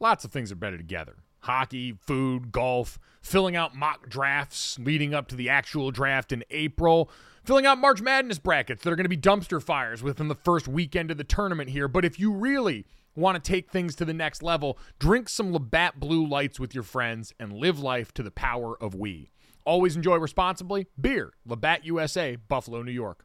lots of things are better together hockey, food, golf, filling out mock drafts leading up to the actual draft in April, filling out March Madness brackets that are going to be dumpster fires within the first weekend of the tournament here. But if you really want to take things to the next level, drink some Labatt Blue Lights with your friends and live life to the power of we. Always enjoy responsibly. Beer, Labatt USA, Buffalo, New York.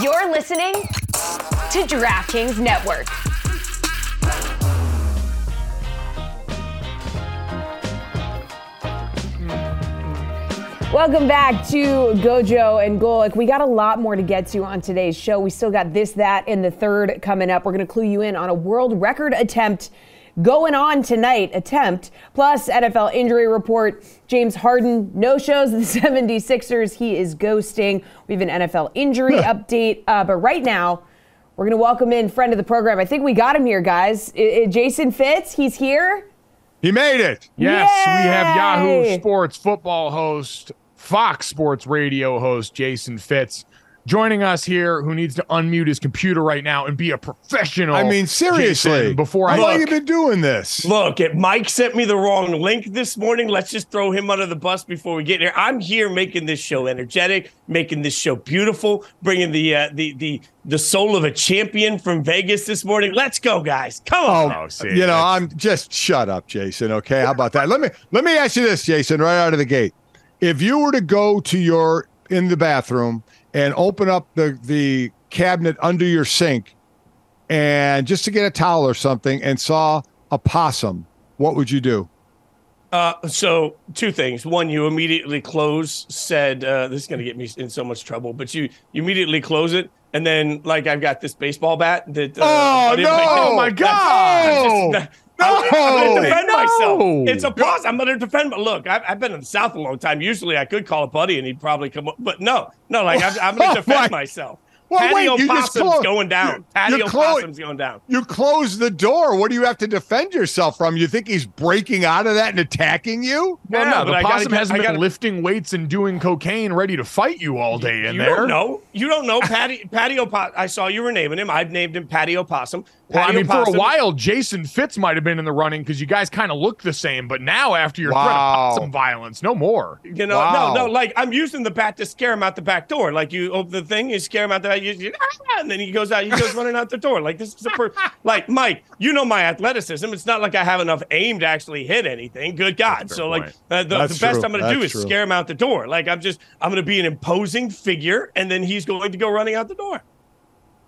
You're listening to DraftKings Network. Welcome back to Gojo and Golic. We got a lot more to get to on today's show. We still got this, that, and the third coming up. We're going to clue you in on a world record attempt going on tonight attempt plus nfl injury report. James harden no shows the 76ers. He is ghosting. We have an nfl injury update uh, but right now we're going to welcome in friend of the program. I think we got him here guys. I- I- jason fitz he's here? He made it. Yes, we have Yahoo Sports football host, Fox Sports radio host Jason Fitz joining us here who needs to unmute his computer right now and be a professional. I mean, seriously. Jason, before How I long you been doing this? Look, if Mike sent me the wrong link this morning. Let's just throw him under the bus before we get here. I'm here making this show energetic, making this show beautiful, bringing the uh, the the the soul of a champion from Vegas this morning. Let's go, guys! Come on. Oh, see, you know, I'm just shut up, Jason. Okay, how about that? Let me let me ask you this, Jason, right out of the gate. If you were to go to your in the bathroom and open up the the cabinet under your sink, and just to get a towel or something, and saw a possum, what would you do? Uh, so two things. One, you immediately close. Said uh, this is going to get me in so much trouble, but you you immediately close it, and then like I've got this baseball bat that. Uh, Oh, no! Oh, my God! Just- I'm, I'm No! I'm going to oh, defend No! myself. It's a pause. I'm going to defend. But look, I've, I've been in the South a long time. Usually, I could call a buddy and he'd probably come up. But no, no, like I'm, I'm going Oh, to defend my- myself. Well, Patio wait, you just possum's clo- going down. you- Patio clo- possum's going down. You close the door. What do you have to defend yourself from? You think he's breaking out of that and attacking you? Well, Yeah, no, but the I gotta possum hasn't I been gotta- lifting weights and doing cocaine ready to fight you all day in you there. don't know. You don't know. Patty, patio pot. I saw you were naming him. I've named him Patio Possum. Well, I Patio mean, for a while, Jason Fitz might have been in the running because you guys kind of look the same. But now, after your threat Wow. of possum violence, no more. You know, Wow. no, no, like I'm using the bat to scare him out the back door. Like you open the thing, you scare him out the back, you, you, ah, and then he goes out, he goes running out the door. Like this is a per- like Mike, you know my athleticism. It's not like I have enough aim to actually hit anything. Good God! So like uh, the, the best true. I'm going to do is true. scare him out the door. Like I'm just I'm going to be an imposing figure, and then he's going to go running out the door.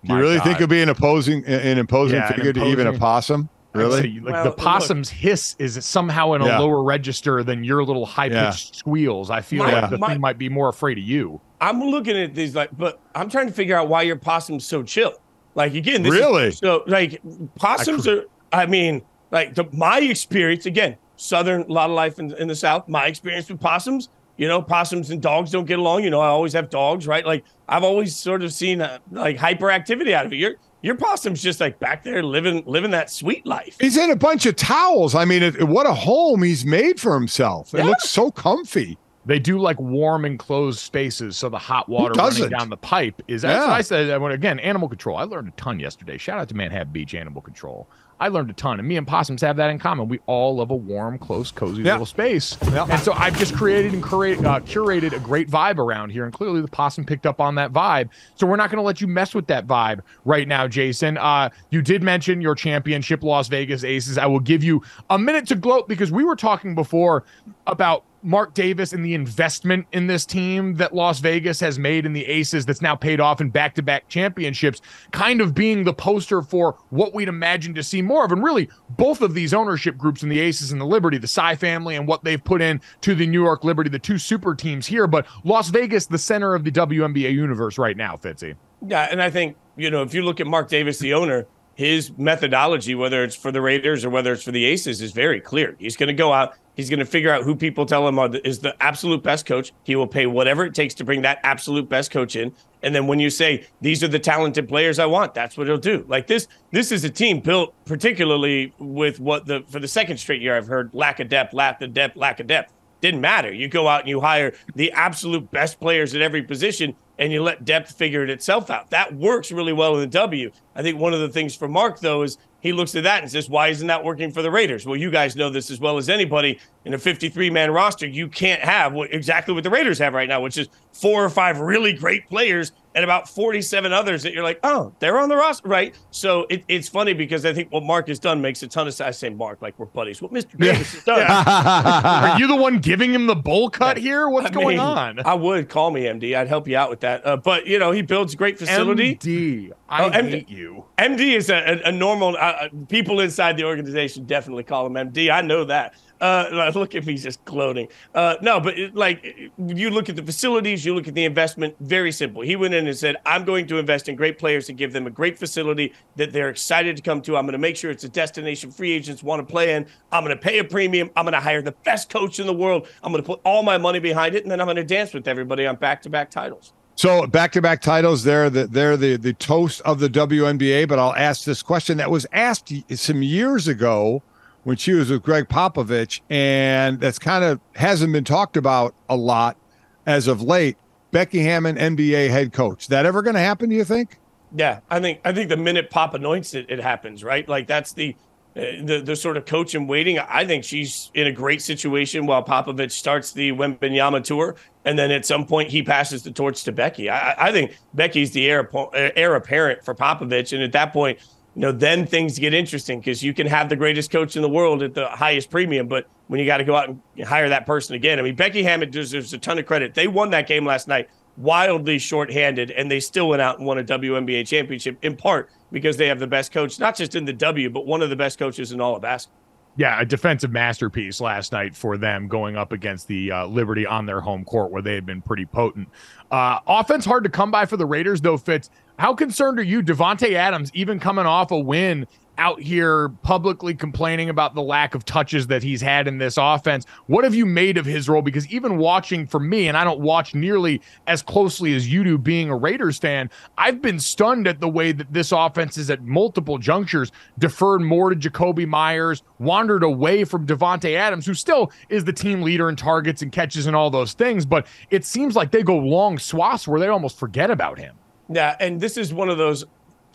Do you really God. think of being opposing an imposing Yeah, an figure to even a possum? Really? say, like Well, the look. possum's hiss is somehow in a Yeah. lower register than your little high pitched Yeah. squeals. I feel My- like the my- thing might be more afraid of you. I'm looking at these like, but I'm trying to figure out why your possum's so chill. Like again, this is- Really? so like possums are. I mean, like the, my experience again, southern, a lot of life in, in the south. My experience with possums, you know, possums and dogs don't get along. You know, I always have dogs, right? Like I've always sort of seen uh, like hyperactivity out of it. Your your possum's just like back there living living that sweet life. He's in a bunch of towels. I mean, it, what a home he's made for himself. It Yeah. looks so comfy. They do like warm enclosed spaces, so the hot water running down the pipe is. That's yeah. what I said. Again, animal control. I learned a ton yesterday. Shout out to Manhattan Beach Animal Control. I learned a ton, and me and possums have that in common. We all love a warm, close, cozy yeah. little space. Yeah. And so I've just created and uh, curated a great vibe around here, and clearly the possum picked up on that vibe. So we're not going to let you mess with that vibe right now, Jason. Uh, you did mention your championship, Las Vegas Aces. I will give you a minute to gloat because we were talking before about Mark Davis and the investment in this team that Las Vegas has made in the Aces that's now paid off in back to back championships, kind of being the poster for what we'd imagine to see more of. And really, both of these ownership groups in the Aces and the Liberty, the Tsai family and what they've put in to the New York Liberty, the two super teams here, but Las Vegas, the center of the WNBA universe right now, Fitzy. Yeah. And I think, you know, if you look at Mark Davis, the owner, his methodology, whether it's for the Raiders or whether it's for the Aces, is very clear. He's going to go out, He's going to figure out who people tell him is the absolute best coach. He will pay whatever it takes to bring that absolute best coach in. And then when you say these are the talented players I want, that's what he'll do. Like this, this is a team built particularly with what the for the second straight year I've heard lack of depth, lack of depth, lack of depth. Didn't matter. You go out and you hire the absolute best players at every position, and you let depth figure it itself out. That works really well in the W. I think one of the things for Mark though is he looks at that and says, Why isn't that working for the Raiders? Well, you guys know this as well as anybody. In a 53 man roster, you can't have what, exactly what the Raiders have right now, which is four or five really great players and about 47 others that you're like, oh, they're on the roster, right? So it, it's funny because I think what Mark has done makes a ton of sense. I say Mark like we're buddies. What Mr. Davis has done. Are you the one giving him the bowl cut here? What's I going mean, on? I would call me MD. I'd help you out with that. Uh, but you know, he builds a great facility. MD, I oh, hate MD, you. MD is a, a, a normal. Uh, uh, people inside the organization definitely call him MD. I know that. Uh, look at me just gloating. Uh, no, but it, like you look at the facilities, you look at the investment. Very simple. He went in and said, "I'm going to invest in great players to give them a great facility that they're excited to come to. I'm going to make sure it's a destination free agents want to play in. I'm going to pay a premium. I'm going to hire the best coach in the world. I'm going to put all my money behind it, and then I'm going to dance with everybody on back-to-back titles." So back-to-back titles, they're the they're the the toast of the WNBA. But I'll ask this question that was asked some years ago when she was with Gregg Popovich, and that's kind of hasn't been talked about a lot as of late. Becky Hammon, NBA head coach. That ever going to happen? Do you think? Yeah, I think I think the minute Pop anoints it, it happens. Right, like that's the uh, the the sort of coach in waiting. I think she's in a great situation while Popovich starts the Wembanyama tour, and then at some point he passes the torch to Becky. I, I think Becky's the heir, heir apparent for Popovich, and at that point, you know, then things get interesting because you can have the greatest coach in the world at the highest premium, but when you got to go out and hire that person again, I mean, Becky Hammon deserves a ton of credit. They won that game last night wildly shorthanded, and they still went out and won a WNBA championship in part because they have the best coach, not just in the W, but one of the best coaches in all of basketball. Yeah, a defensive masterpiece last night for them going up against the uh, Liberty on their home court where they had been pretty potent. Uh, offense hard to come by for the Raiders, though, Fitz. How concerned are you, Davante Adams, even coming off a win out here publicly complaining about the lack of touches that he's had in this offense. What have you made of his role? Because even watching for me, and I don't watch nearly as closely as you do being a Raiders fan, I've been stunned at the way that this offense is at multiple junctures deferred more to Jakobi Meyers, wandered away from Davante Adams, who still is the team leader in targets and catches and all those things. But it seems like they go long swaths where they almost forget about him. Yeah, and this is one of those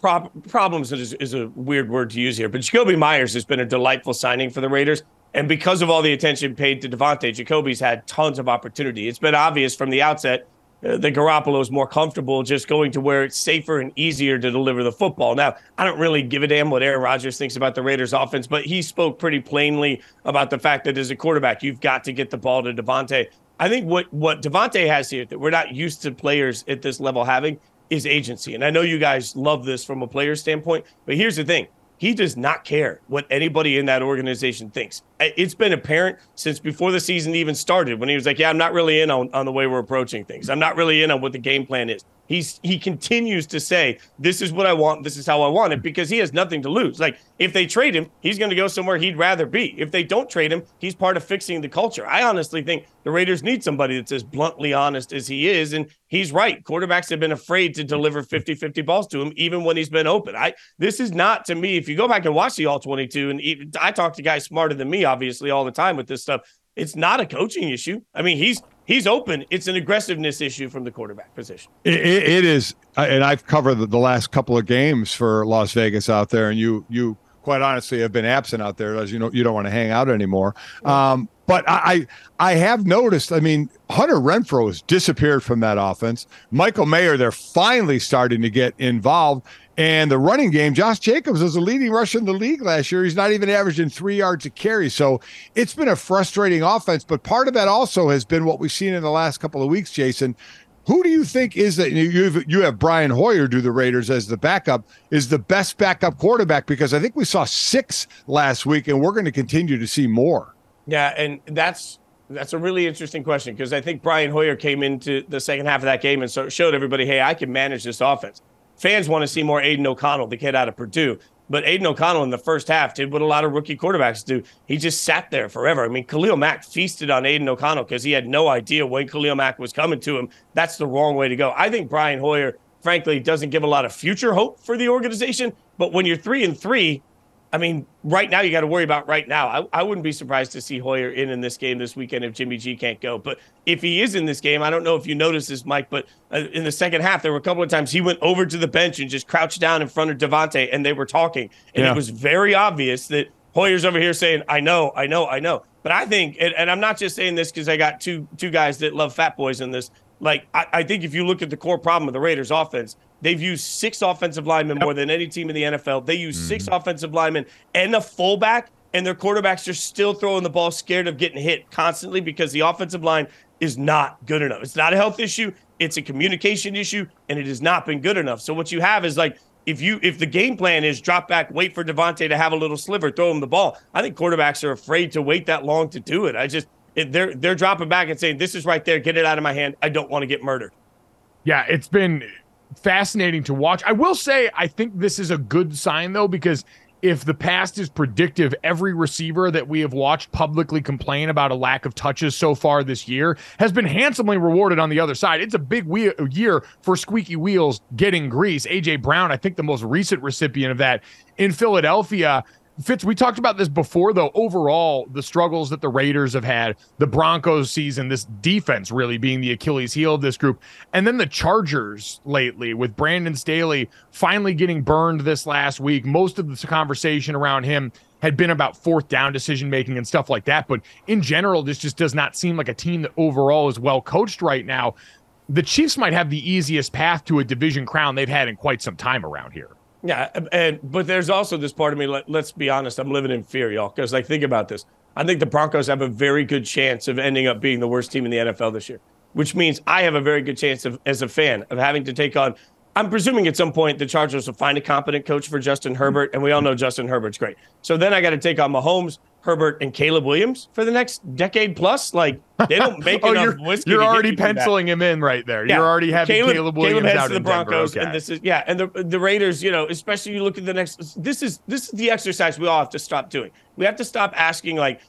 prob- problems is, is a weird word to use here, but Jakobi Meyers has been a delightful signing for the Raiders. And because of all the attention paid to Davante, Jakobi's had tons of opportunity. It's been obvious from the outset uh, that Garoppolo is more comfortable just going to where it's safer and easier to deliver the football. Now, I don't really give a damn what Aaron Rodgers thinks about the Raiders offense, but he spoke pretty plainly about the fact that as a quarterback, you've got to get the ball to Davante. I think what what Davante has here that we're not used to players at this level having is agency. And I know you guys love this from a player standpoint, but here's the thing he does not care what anybody in that organization thinks. It's been apparent since before the season even started when he was like, Yeah, I'm not really in on, on the way we're approaching things. I'm not really in on what the game plan is. He's he continues to say, "This is what I want. This is how I want it," because he has nothing to lose. Like if they trade him, he's going to go somewhere he'd rather be. If they don't trade him, he's part of fixing the culture. I honestly think the Raiders need somebody that's as bluntly honest as he is, and he's right. Quarterbacks have been afraid to deliver 50-50 balls to him, even when he's been open. I this is not to me. If you go back and watch the All 22, and I talk to guys smarter than me, obviously, all the time with this stuff it's not a coaching issue. I mean, he's he's open. It's an aggressiveness issue from the quarterback position. it, it, is, and I've covered the, the last couple of games for Las Vegas out there, and you you quite honestly have been absent out there as you know you don't want to hang out anymore. Um, but I I have noticed. I mean, Hunter Renfrow has disappeared from that offense. Michael Mayer, they're finally starting to get involved. And the running game, Josh Jacobs was a leading rusher in the league last year. He's not even averaging three yards a carry. So it's been a frustrating offense. But part of that also has been what we've seen in the last couple of weeks, Jason. Who do you think is that you you have Brian Hoyer do the Raiders as the backup is the best backup quarterback because I think we saw six last week and we're going to continue to see more. Yeah, and that's that's a really interesting question because I think Brian Hoyer came into the second half of that game and so showed everybody, hey, I can manage this offense fans want to see more Aidan O'Connell, the kid out of Purdue. But Aidan O'Connell in the first half did what a lot of rookie quarterbacks do. He just sat there forever. I mean, Khalil Mack feasted on Aidan O'Connell because he had no idea when Khalil Mack was coming to him. That's the wrong way to go. I think Brian Hoyer, frankly, doesn't give a lot of future hope for the organization. But when you're three and three, I mean, right now you got to worry about right now. I, I wouldn't be surprised to see Hoyer in in this game this weekend if Jimmy G can't go. But if he is in this game, I don't know if you noticed this, Mike, but uh, in the second half, there were a couple of times he went over to the bench and just crouched down in front of Davante, and they were talking, and yeah. it was very obvious that Hoyer's over here saying, "I know, I know, I know." But I think, and, and I'm not just saying this because I got two two guys that love fat boys in this. Like, I, I think if you look at the core problem of the Raiders' offense, They've used six offensive linemen more than any team in the NFL. They use mm-hmm. six offensive linemen and a fullback, and their quarterbacks are still throwing the ball scared of getting hit constantly because the offensive line is not good enough. It's not a health issue, it's a communication issue, and it has not been good enough. So what you have is like if you if the game plan is drop back, wait for Davante to have a little sliver, throw him the ball. I think quarterbacks are afraid to wait that long to do it. I just they're they're dropping back and saying, "This is right there. Get it out of my hand. I don't want to get murdered." Yeah, it's been fascinating to watch. I will say, I think this is a good sign, though, because if the past is predictive, every receiver that we have watched publicly complain about a lack of touches so far this year has been handsomely rewarded on the other side. It's a big we- year for squeaky wheels getting grease. AJ Brown, I think the most recent recipient of that in Philadelphia. Fitz, we talked about this before, though. Overall, the struggles that the Raiders have had, the Broncos season, this defense really being the Achilles heel of this group, and then the Chargers lately with Brandon Staley finally getting burned this last week. Most of the conversation around him had been about fourth down decision making and stuff like that. But in general, this just does not seem like a team that overall is well coached right now. The Chiefs might have the easiest path to a division crown they've had in quite some time around here. Yeah, and but there's also this part of me. Let, us be honest. I'm living in fear, y'all. Because like, think about this. I think the Broncos have a very good chance of ending up being the worst team in the NFL this year, which means I have a very good chance of, as a fan, of having to take on. I'm presuming at some point the Chargers will find a competent coach for Justin Herbert, and we all know Justin Herbert's great. So then I got to take on Mahomes, Herbert and Caleb Williams for the next decade plus. Like they don't make oh, enough you're, whiskey. You're already penciling him in right there. Yeah. You're already having Caleb, Caleb Williams Caleb out to the Broncos, okay. and this is yeah, and the the Raiders. You know, especially you look at the next. This is this is the exercise we all have to stop doing. We have to stop asking like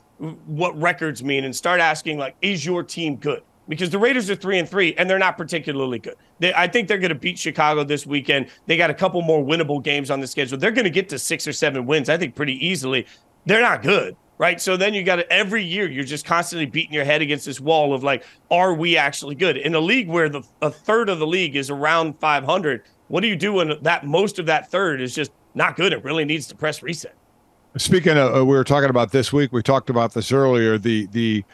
what records mean and start asking like, is your team good? Because the Raiders are three and three, and they're not particularly good. They, I think they're going to beat Chicago this weekend. They got a couple more winnable games on the schedule. They're going to get to six or seven wins, I think, pretty easily. They're not good right? So then you got to every year you're just constantly beating your head against this wall of like, are we actually good in a league where the a third of the league is around 500? What do you do when that most of that third is just not good? It really needs to press reset. Speaking of, uh, we were talking about this week. We talked about this earlier. The the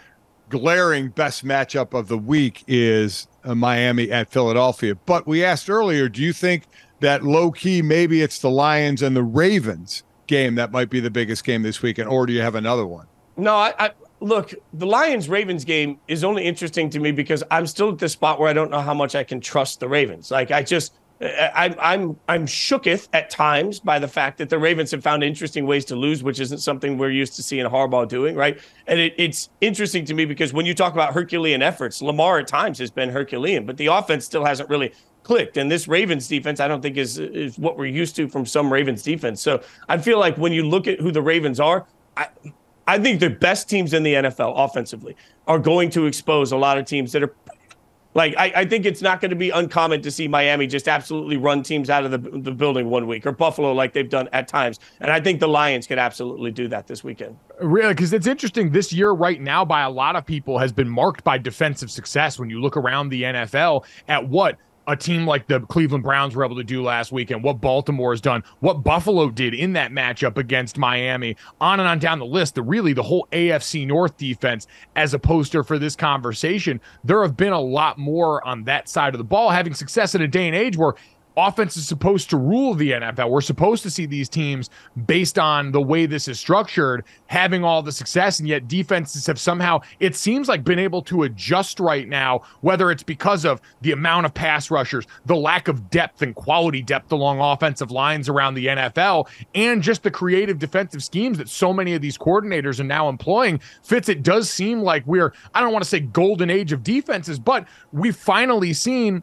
glaring best matchup of the week is uh, Miami at Philadelphia. But we asked earlier, do you think that low key maybe it's the Lions and the Ravens game that might be the biggest game this weekend, or do you have another one? No, I, I look. The Lions Ravens game is only interesting to me because I'm still at the spot where I don't know how much I can trust the Ravens. Like I just. I, I'm I'm shooketh at times by the fact that the Ravens have found interesting ways to lose, which isn't something we're used to seeing Harbaugh doing, right? And it, it's interesting to me because when you talk about Herculean efforts, Lamar at times has been Herculean, but the offense still hasn't really clicked. And this Ravens defense, I don't think is is what we're used to from some Ravens defense. So I feel like when you look at who the Ravens are, I I think the best teams in the NFL offensively are going to expose a lot of teams that are Like I, I think it's not going to be uncommon to see Miami just absolutely run teams out of the, the building one week or Buffalo like they've done at times. And I think the Lions could absolutely do that this weekend. Really, because it's interesting. This year, right now, by a lot of people, has been marked by defensive success. When you look around the NFL at what a team like the Cleveland Browns were able to do last weekend, what Baltimore has done, what Buffalo did in that matchup against Miami, on and on down the list. The really the whole AFC North defense as a poster for this conversation. There have been a lot more on that side of the ball having success in a day and age where offense is supposed to rule the NFL. We're supposed to see these teams based on the way this is structured having all the success, and yet defenses have somehow, it seems like, been able to adjust right now, whether it's because of the amount of pass rushers, the lack of depth and quality depth along offensive lines around the NFL, and just the creative defensive schemes that so many of these coordinators are now employing. Fitz, it does seem like we're, I don't want to say golden age of defenses, but we've finally seen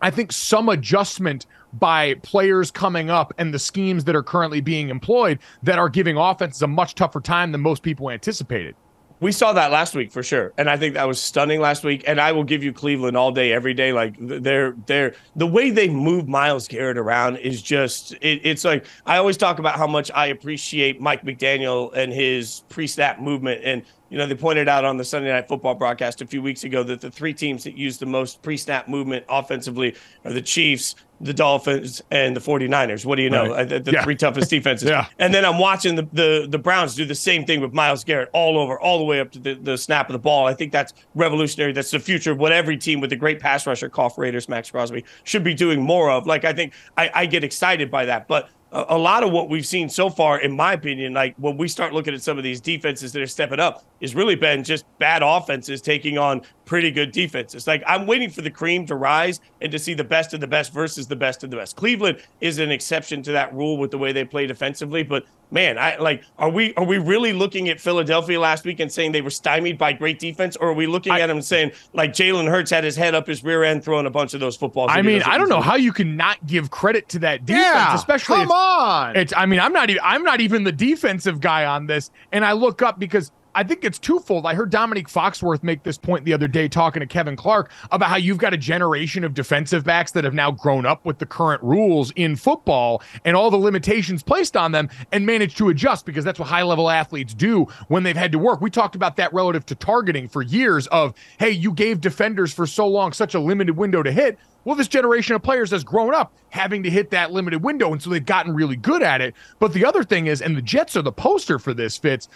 I think some adjustment by players coming up and the schemes that are currently being employed that are giving offenses a much tougher time than most people anticipated. We saw that last week for sure, and I think that was stunning last week. And I will give you Cleveland all day, every day. Like they're they're the way they move Myles Garrett around is just it, it's like I always talk about how much I appreciate Mike McDaniel and his pre-snap movement and you know, they pointed out on the Sunday Night Football broadcast a few weeks ago that the three teams that use the most pre snap movement offensively are the Chiefs, the Dolphins, and the 49ers. What do you know? Right. Uh, the, the yeah. three toughest defenses. yeah. And then I'm watching the, the, the Browns do the same thing with Myles Garrett all over, all the way up to the, the snap of the ball. I think that's revolutionary. That's the future of what every team with a great pass rusher, for Raiders, Maxx Crosby, should be doing more of. Like, I think I, I get excited by that. But a, lot of what we've seen so far, in my opinion, like when we start looking at some of these defenses that are stepping up, is really been just bad offenses taking on pretty good defenses. Like I'm waiting for the cream to rise and to see the best of the best versus the best of the best. Cleveland is an exception to that rule with the way they play defensively, but man, I like are we are we really looking at Philadelphia last week and saying they were stymied by great defense, or are we looking I, at them saying like Jalen Hurts had his head up his rear end throwing a bunch of those footballs? I mean, I don't know how you can not give credit to that defense, yeah, especially come on. It's I mean, I'm not even I'm not even the defensive guy on this, and I look up because I think it's twofold. I heard Dominique Foxworth make this point the other day talking to Kevin Clark about how you've got a generation of defensive backs that have now grown up with the current rules in football and all the limitations placed on them and managed to adjust because that's what high level athletes do when they've had to work. We talked about that relative to targeting for years of, hey, you gave defenders for so long such a limited window to hit. Well, this generation of players has grown up having to hit that limited window, and so they've gotten really good at it. But the other thing is, and the Jets are the poster for this, Fitz,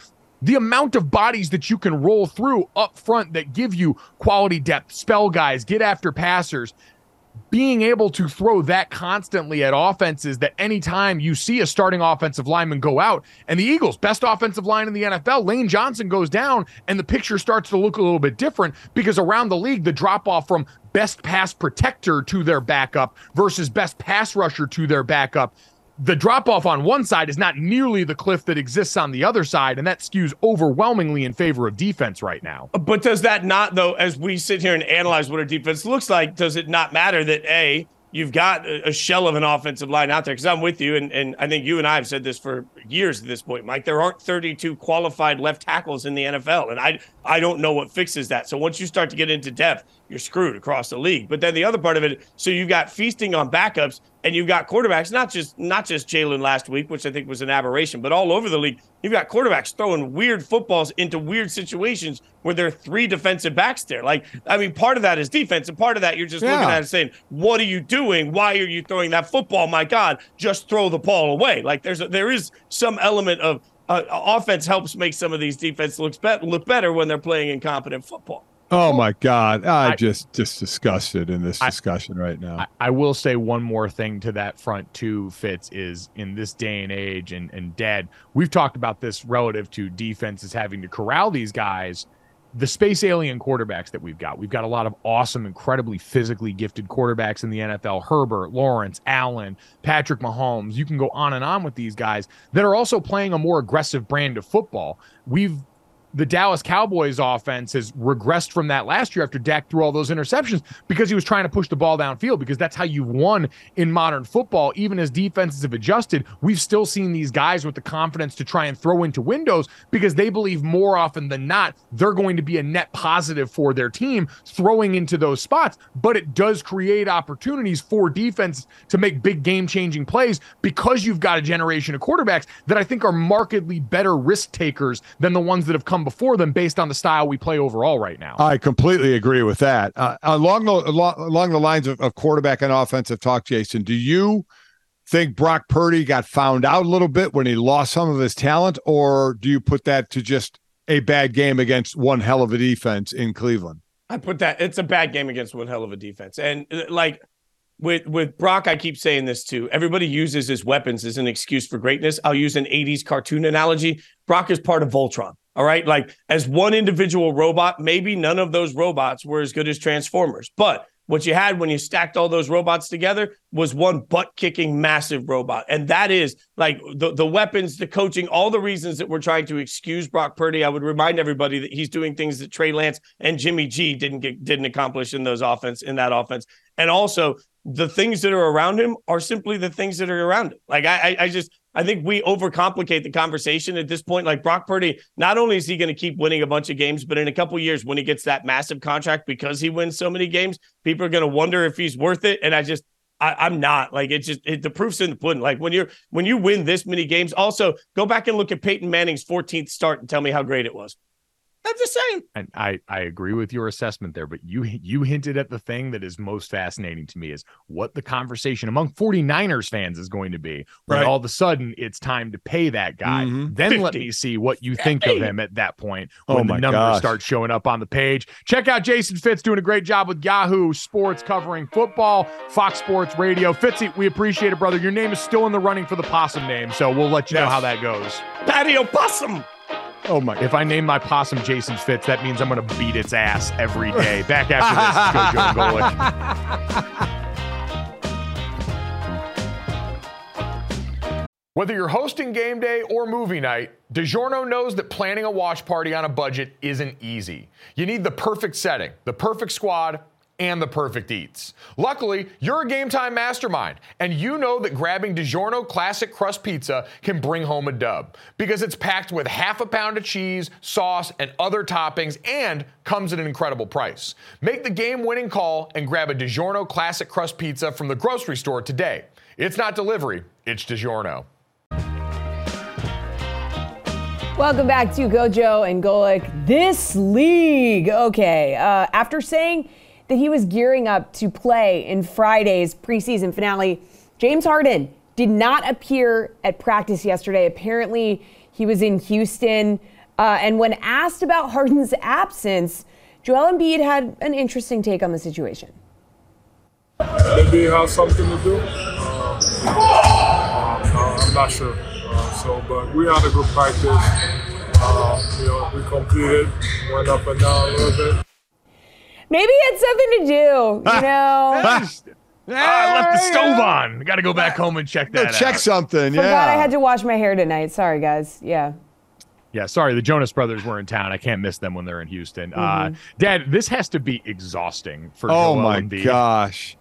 the amount of bodies that you can roll through up front that give you quality depth, spell guys, get after passers, being able to throw that constantly at offenses that anytime you see a starting offensive lineman go out, and the Eagles, best offensive line in the NFL, Lane Johnson goes down, and the picture starts to look a little bit different because around the league, the drop off from best pass protector to their backup versus best pass rusher to their backup the drop off on one side is not nearly the cliff that exists on the other side, and that skews overwhelmingly in favor of defense right now. But does that not, though, as we sit here and analyze what our defense looks like, does it not matter that A, you've got a shell of an offensive line out there? Because I'm with you, and, and I think you and I have said this for years at this point, Mike. There aren't 32 qualified left tackles in the NFL, and I I don't know what fixes that. So once you start to get into depth, you're screwed across the league. But then the other part of it, so you've got feasting on backups and you've got quarterbacks, not just not just Jalen last week, which I think was an aberration, but all over the league. You've got quarterbacks throwing weird footballs into weird situations where there are three defensive backs there. Like, I mean, part of that is defense, and part of that you're just yeah. looking at it saying, "What are you doing? Why are you throwing that football? My God, just throw the ball away." Like, there's a, there is some element of uh, offense helps make some of these defense looks be- look better when they're playing incompetent football. Oh my God! I, I just just disgusted in this discussion I, right now. I, I, will say one more thing to that front too. Fitz is in this day and age, and and Dad, we've talked about this relative to defenses having to corral these guys. The space alien quarterbacks that we've got, we've got a lot of awesome, incredibly physically gifted quarterbacks in the NFL. Herbert, Lawrence, Allen, Patrick Mahomes. You can go on and on with these guys that are also playing a more aggressive brand of football. We've the Dallas Cowboys offense has regressed from that last year after Dak threw all those interceptions because he was trying to push the ball downfield because that's how you've won in modern football. Even as defenses have adjusted, we've still seen these guys with the confidence to try and throw into windows because they believe more often than not they're going to be a net positive for their team throwing into those spots. But it does create opportunities for defense to make big game changing plays because you've got a generation of quarterbacks that I think are markedly better risk takers than the ones that have come before them based on the style we play overall right now. I completely agree with that. Uh, along the along the lines of, of quarterback and offensive talk, Jason, do you think Brock Purdy got found out a little bit when he lost some of his talent, or do you put that to just a bad game against one hell of a defense in Cleveland? I put that it's a bad game against one hell of a defense, and uh, like with with Brock, I keep saying this too. Everybody uses his weapons as an excuse for greatness. I'll use an 80s cartoon analogy. Brock is part of Voltron. All right. Like as one individual robot, maybe none of those robots were as good as Transformers. But what you had when you stacked all those robots together was one butt kicking massive robot. And that is like the, the weapons, the coaching, all the reasons that we're trying to excuse Brock Purdy. I would remind everybody that he's doing things that Trey Lance and Jimmy G didn't get didn't accomplish in those offense in that offense. And also the things that are around him are simply the things that are around him. Like I, I just I think we overcomplicate the conversation at this point. Like Brock Purdy, not only is he going to keep winning a bunch of games, but in a couple years, when he gets that massive contract because he wins so many games, people are going to wonder if he's worth it. And I just, I, am not like it's just it, the proof's in the pudding. Like when you're when you win this many games, also go back and look at Peyton Manning's 14th start and tell me how great it was. I'm just saying. And I, I agree with your assessment there, but you you hinted at the thing that is most fascinating to me is what the conversation among 49ers fans is going to be. When right. all of a sudden it's time to pay that guy. Mm-hmm. Then 50. let me see what you think of him at that point oh when oh the numbers gosh. start showing up on the page. Check out Jason Fitz doing a great job with Yahoo Sports covering football, Fox Sports Radio. Fitzy, we appreciate it, brother. Your name is still in the running for the possum name, so we'll let you yes. know how that goes. Patio Possum. Oh my! If I name my possum Jason Fitz, that means I'm going to beat its ass every day. Back after this, Joe Golic. Whether you're hosting game day or movie night, DiGiorno knows that planning a watch party on a budget isn't easy. You need the perfect setting, the perfect squad and the perfect eats. Luckily, you're a game time mastermind, and you know that grabbing DiGiorno Classic Crust Pizza can bring home a dub because it's packed with half a pound of cheese, sauce, and other toppings, and comes at an incredible price. Make the game winning call and grab a DiGiorno Classic Crust Pizza from the grocery store today. It's not delivery, it's DiGiorno. Welcome back to Gojo and Golic. This league. Okay, uh, after saying that he was gearing up to play in Friday's preseason finale. James Harden did not appear at practice yesterday. Apparently, he was in Houston. Uh, and when asked about Harden's absence, Joel Embiid had an interesting take on the situation. Maybe it has something to do. Uh, uh, I'm not sure. Uh, so, but we had a good practice. Uh, you know, we completed, went up and down a little bit. Maybe he had something to do, you know. Ah, I left the stove on. Got to go back home and check that. check out. something. Yeah. Forgot I had to wash my hair tonight. Sorry, guys. Yeah. Yeah, sorry, the Jonas Brothers were in town. I can't miss them when they're in Houston. Uh, mm-hmm. Uh, Dad, this has to be exhausting for. Oh Joel my gosh!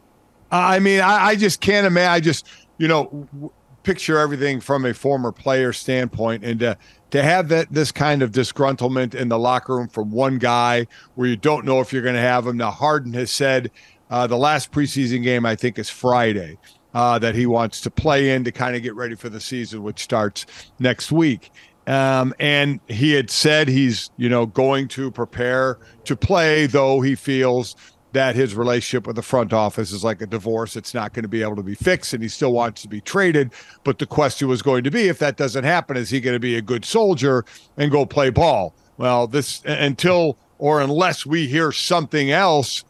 I mean, I, I, just can't imagine. I just, you know, w- picture everything from a former player standpoint, and to to have that this kind of disgruntlement in the locker room from one guy where you don't know if you're going to have him. Now Harden has said uh, the last preseason game I think is Friday uh, that he wants to play in to kind of get ready for the season, which starts next week. Um, and he had said he's you know going to prepare to play, though he feels that his relationship with the front office is like a divorce. It's not going to be able to be fixed, and he still wants to be traded. But the question was going to be if that doesn't happen, is he going to be a good soldier and go play ball? Well, this until or unless we hear something else,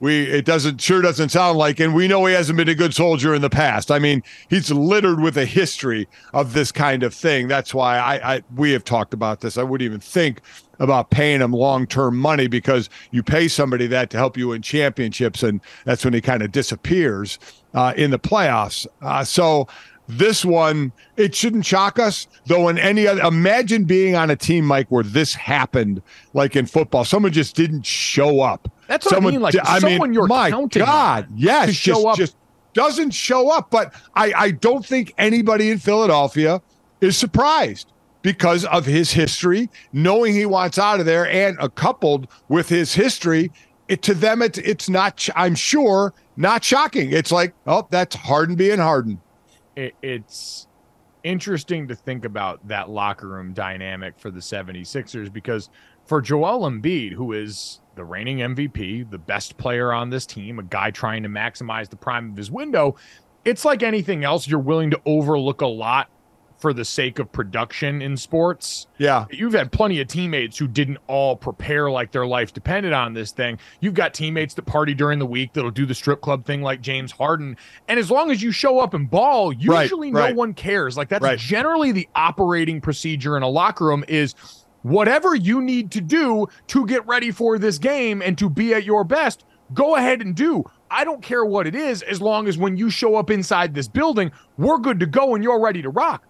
we it doesn't sure doesn't sound like and we know he hasn't been a good soldier in the past i mean he's littered with a history of this kind of thing that's why i, I we have talked about this i wouldn't even think about paying him long-term money because you pay somebody that to help you win championships and that's when he kind of disappears uh, in the playoffs uh, so This one, it shouldn't shock us, though. In any other, imagine being on a team, Mike, where this happened, like in football, someone just didn't show up. That's what someone, I mean. Like I someone mean, you're my counting God, yes, to show just, up. just doesn't show up. But I, I don't think anybody in Philadelphia is surprised because of his history, knowing he wants out of there, and uh, coupled with his history. It, to them, it's it's not. I'm sure not shocking. It's like, oh, that's Harden being Harden. it, it's interesting to think about that locker room dynamic for the 76ers because for Joel Embiid, who is the reigning MVP, the best player on this team, a guy trying to maximize the prime of his window, it's like anything else. You're willing to overlook a lot for the sake of production in sports. Yeah, You've had plenty of teammates who didn't all prepare like their life depended on this thing. You've got teammates that party during the week that'll do the strip club thing like James Harden. And as long as you show up and ball, Right, usually no right. one cares. Like that's Right. generally the operating procedure in a locker room is whatever you need to do to get ready for this game and to be at your best, go ahead and do. I don't care what it is as long as when you show up inside this building, we're good to go and you're ready to rock.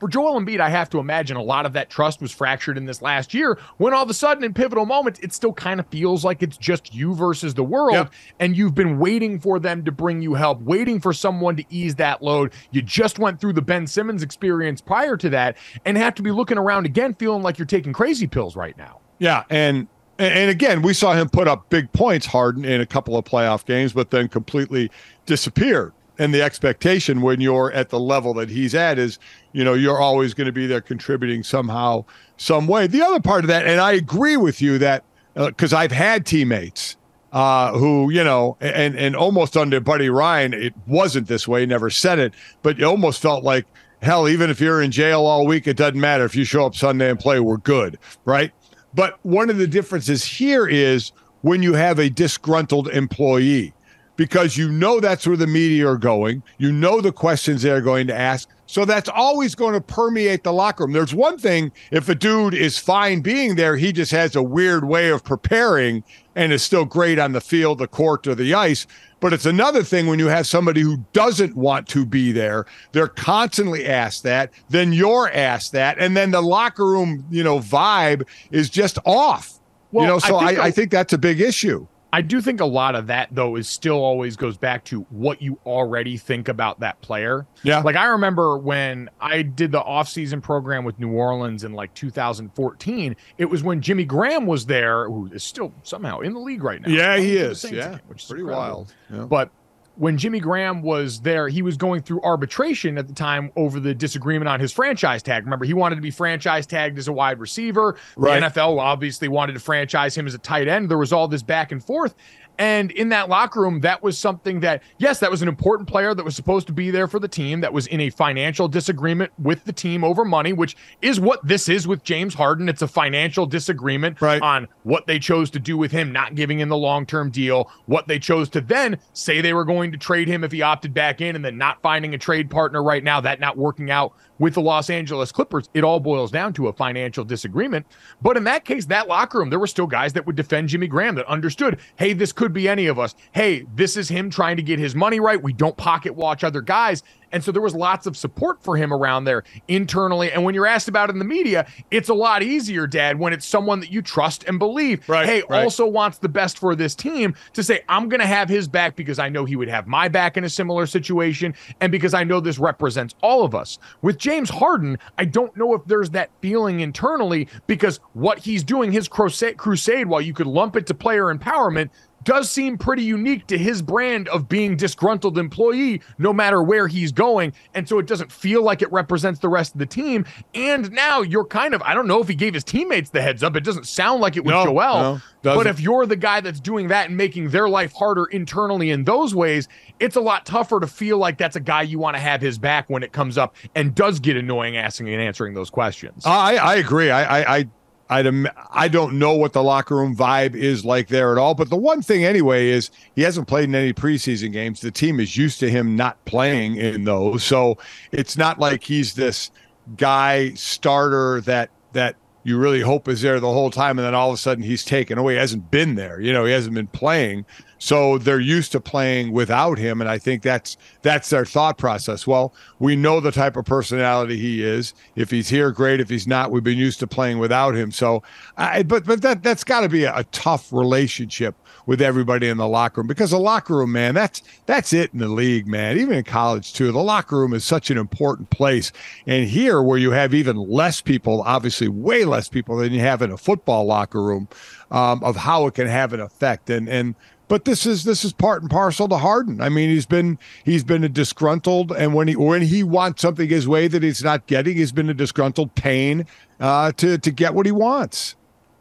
For Joel Embiid, I have to imagine a lot of that trust was fractured in this last year when all of a sudden in pivotal moments, it still kind of feels like it's just you versus the world. Yep. And you've been waiting for them to bring you help, waiting for someone to ease that load. You just went through the Ben Simmons experience prior to that and have to be looking around again, feeling like you're taking crazy pills right now. yeah, and and and again, we saw him put up big points, Harden, in a couple of playoff games, but then completely disappeared. And the expectation when you're at the level that he's at is, you know, you're always going to be there contributing somehow, some way. The other part of that, and I agree with you that because I've had teammates uh, who, you know, and and almost under Buddy Ryan, it wasn't this way. Never said it, but it almost felt like hell. Even if you're in jail all week, it doesn't matter if you show up Sunday and play. We're good, right? But one of the differences here is when you have a disgruntled employee, because you know that's where the media are going. You know the questions they're going to ask. So that's always going to permeate the locker room. There's one thing if a dude is fine being there, he just has a weird way of preparing and is still great on the field, the court, or the ice. But it's another thing when you have somebody who doesn't want to be there. They're constantly asked that. Then you're asked that. And then the locker room, you know, vibe is just off. Well, you know, so I, think I, a- think that's a big issue. I do think a lot of that though is still always goes back to what you already think about that player. Yeah. Like I remember when I did the off-season program with New Orleans in like 2014, it was when Jimmy Graham was there, who is still somehow in the league right now. Yeah, he Playing for the is. Yeah. again, which is Pretty incredible. wild. Yeah. But when Jimmy Graham was there, he was going through arbitration at the time over the disagreement on his franchise tag. Remember, he wanted to be franchise tagged as a wide receiver. Right. The NFL obviously wanted to franchise him as a tight end. There was all this back and forth. And in that locker room, that was something that, yes, that was an important player that was supposed to be there for the team, that was in a financial disagreement with the team over money, which is what this is with James Harden. It's a financial disagreement Right. on what they chose to do with him, not giving him the long term deal, what they chose to then say they were going to trade him if he opted back in, and then not finding a trade partner right now, that not working out with the Los Angeles Clippers. It all boils down to a financial disagreement. But in that case, that locker room, there were still guys that would defend Jimmy Graham that understood, hey, this could be any of us. Hey, this is him trying to get his money right. We don't pocket watch other guys. And so there was lots of support for him around there internally. And when you're asked about it in the media, it's a lot easier, Dad, when it's someone that you trust and believe. Right, hey, right. also wants the best for this team to say, I'm going to have his back because I know he would have my back in a similar situation and because I know this represents all of us. With James Harden, I don't know if there's that feeling internally because what he's doing, his crusade, crusade while you could lump it to player empowerment, does seem pretty unique to his brand of being disgruntled employee no matter where he's going. And so it doesn't feel like it represents the rest of the team. And now you're kind of i don't know if he gave his teammates the heads up. It doesn't sound like it was No, joel. no, but if you're the guy that's doing that and making their life harder internally in those ways it's a lot tougher to feel like that's a guy you want to have his back when it comes up and does get annoying asking and answering those questions. I I agree. I I I I'd I don't know what the locker room vibe is like there at all. But the one thing anyway is he hasn't played in any preseason games. The team is used to him not playing in those, so it's not like he's this guy starter that that you really hope is there the whole time, and then all of a sudden he's taken away. He hasn't been there. You know, he hasn't been playing. So they're used to playing without him, and I think that's that's their thought process. Well, we know the type of personality he is. If he's here, great. If he's not, we've been used to playing without him. So, I, but but that that's got to be a, a tough relationship with everybody in the locker room because the locker room, man, that's that's it in the league, man. Even in college too, the locker room is such an important place. And here, where you have even less people, obviously way less people than you have in a football locker room, um, of how it can have an effect. And and but this is this is part and parcel to Harden. I mean, he's been he's been a disgruntled, and when he when he wants something his way that he's not getting, he's been a disgruntled pain uh, to to get what he wants.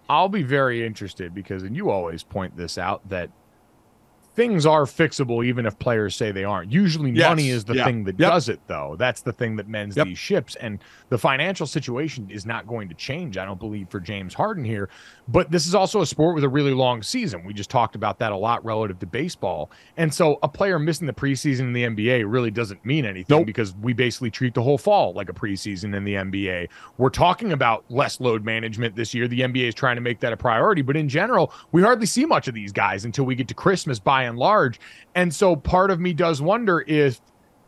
I'll be very interested because, and you always point this out, that things are fixable even if players say they aren't. Usually yes. money is the yeah. thing that yep. does it though. That's the thing that mends yep. these ships and the financial situation is not going to change I don't believe for James Harden here, but this is also a sport with a really long season. We just talked about that a lot relative to baseball. And so a player missing the preseason in the NBA really doesn't mean anything nope. because we basically treat the whole fall like a preseason in the NBA. We're talking about less load management this year. The NBA is trying to make that a priority, but in general, we hardly see much of these guys until we get to Christmas by and large. And so part of me does wonder if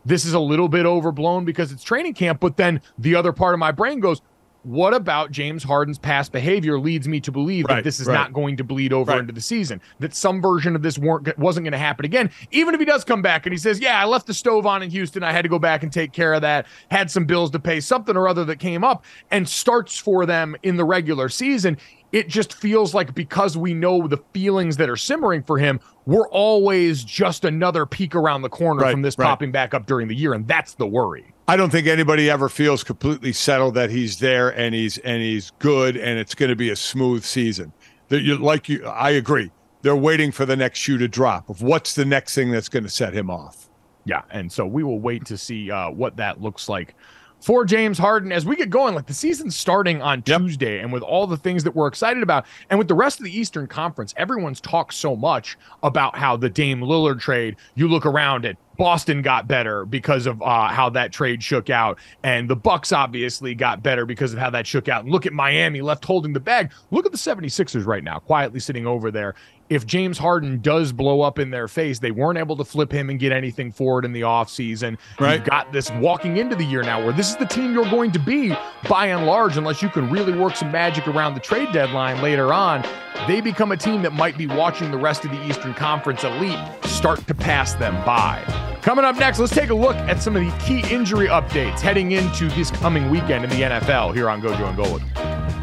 this is a little bit overblown because it's training camp, but then the other part of my brain goes, what about James Harden's past behavior leads me to believe right, that this is right. not going to bleed over right. into the season, that some version of this weren't, wasn't going to happen again. Even if he does come back and he says, Yeah, I left the stove on in Houston. I had to go back and take care of that, had some bills to pay, something or other that came up, and starts for them in the regular season it just feels like because we know the feelings that are simmering for him, we're always just another peek around the corner right, from this right. popping back up during the year, and that's the worry. I don't think anybody ever feels completely settled that he's there and he's and he's good and it's going to be a smooth season. That you like you, I agree. They're waiting for the next shoe to drop of what's the next thing that's going to set him off. Yeah, and so we will wait to see uh, what that looks like for James Harden as we get going. Like the season's starting on yep. Tuesday, and with all the things that we're excited about, and with the rest of the Eastern Conference, everyone's talked so much about how the Dame Lillard trade. You look around at Boston got better because of uh, how that trade shook out, and the Bucks obviously got better because of how that shook out. And look at Miami left holding the bag. Look at the 76ers right now, quietly sitting over there if James Harden does blow up in their face, they weren't able to flip him and get anything forward in the offseason. Right. You've got this walking into the year now where this is the team you're going to be by and large, unless you can really work some magic around the trade deadline later on. They become a team that might be watching the rest of the Eastern Conference elite start to pass them by. Coming up next, let's take a look at some of the key injury updates heading into this coming weekend in the NFL here on Gojo and Golic.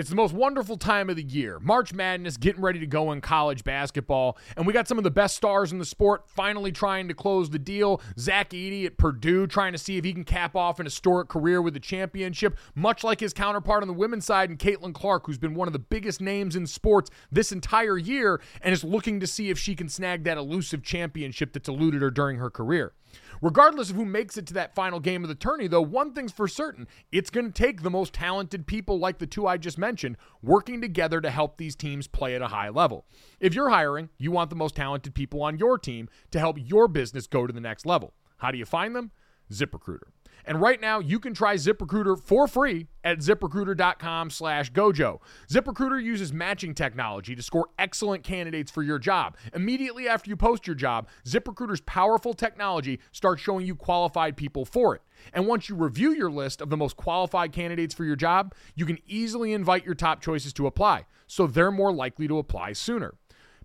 It's the most wonderful time of the year. March Madness getting ready to go in college basketball. And we got some of the best stars in the sport finally trying to close the deal. Zach Edey at Purdue trying to see if he can cap off an historic career with a championship, much like his counterpart on the women's side and Caitlin Clark, who's been one of the biggest names in sports this entire year and is looking to see if she can snag that elusive championship that's eluded her during her career. Regardless of who makes it to that final game of the tourney, though, one thing's for certain it's going to take the most talented people like the two I just mentioned working together to help these teams play at a high level. If you're hiring, you want the most talented people on your team to help your business go to the next level. How do you find them? ZipRecruiter. And right now, you can try ZipRecruiter for free at ziprecruiter.com slash gojo. ZipRecruiter uses matching technology to score excellent candidates for your job. Immediately after you post your job, ZipRecruiter's powerful technology starts showing you qualified people for it. And once you review your list of the most qualified candidates for your job, you can easily invite your top choices to apply, so they're more likely to apply sooner.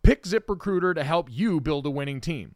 Pick ZipRecruiter to help you build a winning team.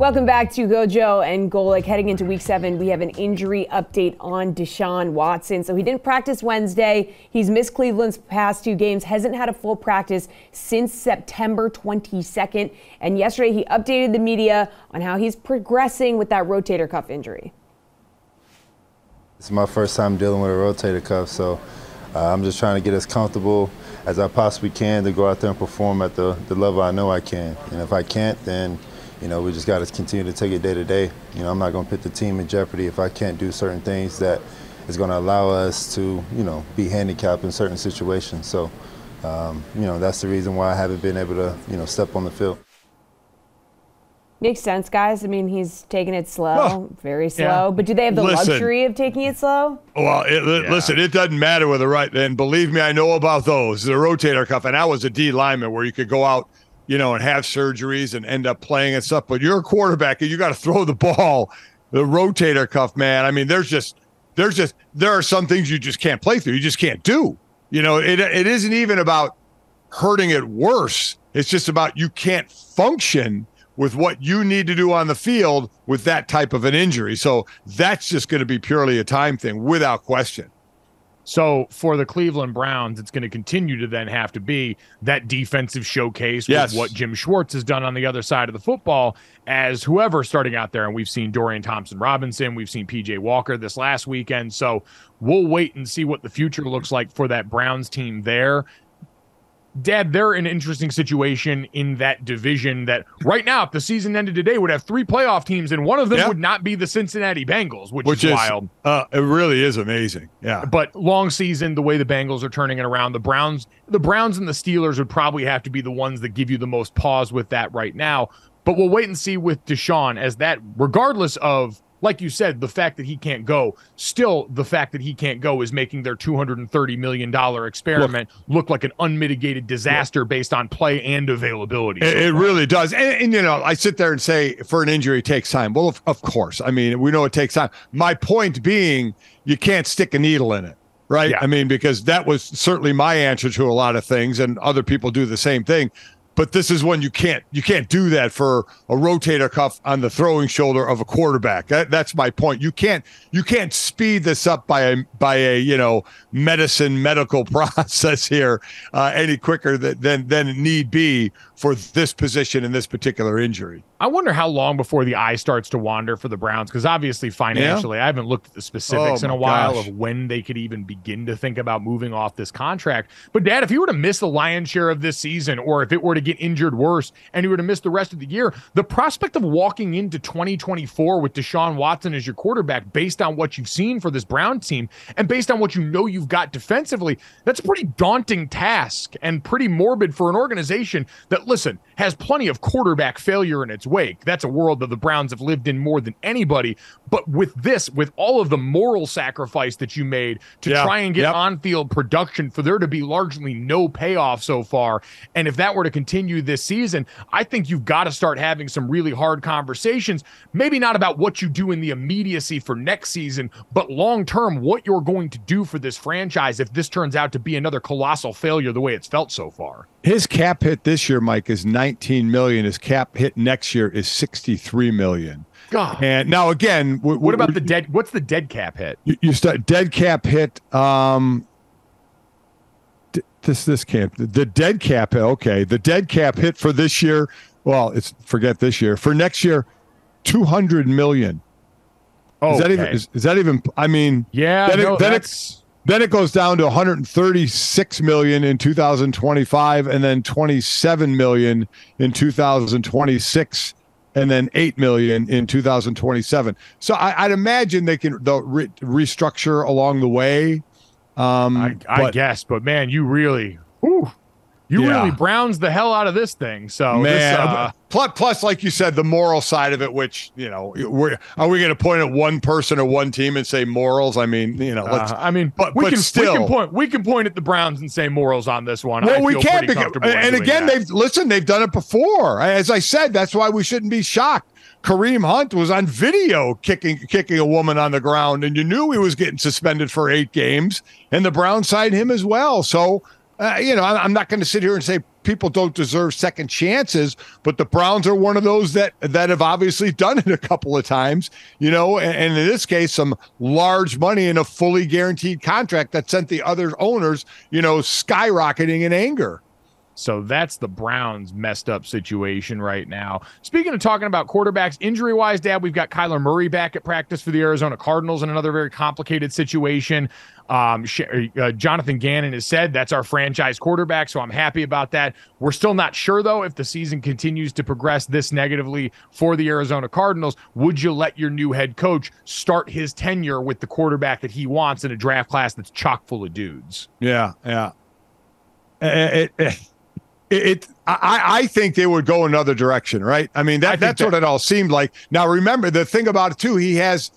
Welcome back to Gojo and Golic. Heading into week seven, we have an injury update on Deshaun Watson. So he didn't practice Wednesday. He's missed Cleveland's past two games, hasn't had a full practice since September 22nd. And yesterday, he updated the media on how he's progressing with that rotator cuff injury. It's my first time dealing with a rotator cuff, so uh, I'm just trying to get as comfortable as I possibly can to go out there and perform at the, the level I know I can. And if I can't, then you know, we just got to continue to take it day to day. You know, I'm not going to put the team in jeopardy if I can't do certain things that is going to allow us to, you know, be handicapped in certain situations. So, um, you know, that's the reason why I haven't been able to, you know, step on the field. Makes sense, guys. I mean, he's taking it slow, very slow. yeah. But do they have the Listen. luxury of taking it slow? Well, it, Yeah. listen, it doesn't matter whether right. And believe me, I know about those. The rotator cuff, and I was a D lineman where you could go out, you know, and have surgeries and end up playing and stuff. But you're a quarterback and you got to throw the ball. The rotator cuff, man. I mean, there's just, there's just, there are some things you just can't play through. You just can't do. You know, it it isn't even about hurting it worse. It's just about you can't function with what you need to do on the field with that type of an injury. So that's just going to be purely a time thing without question. So for the Cleveland Browns, it's going to continue to then have to be that defensive showcase Yes. with what Jim Schwartz has done on the other side of the football as whoever starting out there. And we've seen Dorian Thompson Robinson, we've seen PJ Walker this last weekend. So we'll wait and see what the future looks like for that Browns team there. Dad, they're an interesting situation in that division that right now, if the season ended today, would have three playoff teams, and one of them Yeah. would not be the Cincinnati Bengals, which, Which is is wild. Uh, it really is amazing. Yeah. But long season, the way the Bengals are turning it around, the Browns, the Browns and the Steelers would probably have to be the ones that give you the most pause with that right now. But we'll wait and see with Deshaun as that, regardless of, like you said, the fact that he can't go, still the fact that he can't go is making their $230 million experiment look like an unmitigated disaster based on play and availability. It, it really does. And, and, you know, I sit there and say for an injury, it takes time. Well, of, of course. I mean, we know it takes time. My point being, you can't stick a needle in it. Right. Yeah. I mean, because that was certainly my answer to a lot of things, and other people do the same thing. But this is when you can't you can't do that for a rotator cuff on the throwing shoulder of a quarterback. That, that's my point. You can't you can't speed this up by a by a you know medicine medical process here uh, any quicker than, than than need be for this position in this particular injury. I wonder how long before the eye starts to wander for the Browns because obviously financially, I haven't looked at the specifics Oh, in a while gosh. of when they could even begin to think about moving off this contract. But Dad, if you were to miss the lion's share of this season, or if it were to get injured worse and you were to miss the rest of the year, the prospect of walking into 2024 with Deshaun Watson as your quarterback, based on what you've seen for this Brown team and based on what you know you've got defensively, that's a pretty daunting task and pretty morbid for an organization that, listen, has plenty of quarterback failure in its wake. That's a world that the Browns have lived in more than anybody. But with this, with all of the moral sacrifice that you made to Yeah, try and get yep. on field production, for there to be largely no payoff so far, and if that were to continue this season, I think you've got to start having some really hard conversations. Maybe not about what you do in the immediacy for next season, but long term, what you're going to do for this franchise if this turns out to be another colossal failure the way it's felt so far. His cap hit this year, Mike, is 19 million. His cap hit next year is 63 million. God. And now again, w- What about the dead? What's the dead cap hit? you, you start dead cap hit um this this camp the, dead cap okay the dead cap hit for this year. Well it's forget this year. For next year 200 million. Oh, is that even is, is that even i mean yeah, then it- then it- then it goes down to 136 million in 2025 and then 27 million in 2026 and then 8 million in 2027 so I, i'd imagine they can re- restructure along the way um I, I but- guess, but man, you really, whew, you Yeah. really browns the hell out of this thing. So man this, uh, plus, plus like you said the moral side of it which you know we're, are we going to point at one person or one team and say morals i mean you know let's uh, I mean, but- we but can we still- can point we can point at the Browns and say morals on this one. I Well, we can because, and again, that. they've listen. They've done it before. As I said, that's why we shouldn't be shocked. Kareem Hunt was on video kicking kicking a woman on the ground, and you knew he was getting suspended for eight games. And the Browns signed him as well. So, uh, you know, I'm not going to sit here and say people don't deserve second chances, but the Browns are one of those that that have obviously done it a couple of times. You know, and, and in this case, some large money in a fully guaranteed contract that sent the other owners, you know, skyrocketing in anger. So that's the Browns' messed up situation right now. Speaking of talking about quarterbacks, injury wise, Dad, we've got Kyler Murray back at practice for the Arizona Cardinals in another very complicated situation. Um, uh, Jonathan Gannon has said that's our franchise quarterback, so I'm happy about that. We're still not sure, though, if the season continues to progress this negatively for the Arizona Cardinals. Would you let your new head coach start his tenure with the quarterback that he wants in a draft class that's chock full of dudes? Yeah, yeah. It, it, it, it I, I think they would go another direction, right? I mean, that, I that's that, what it all seemed like. Now, remember the thing about it too. He has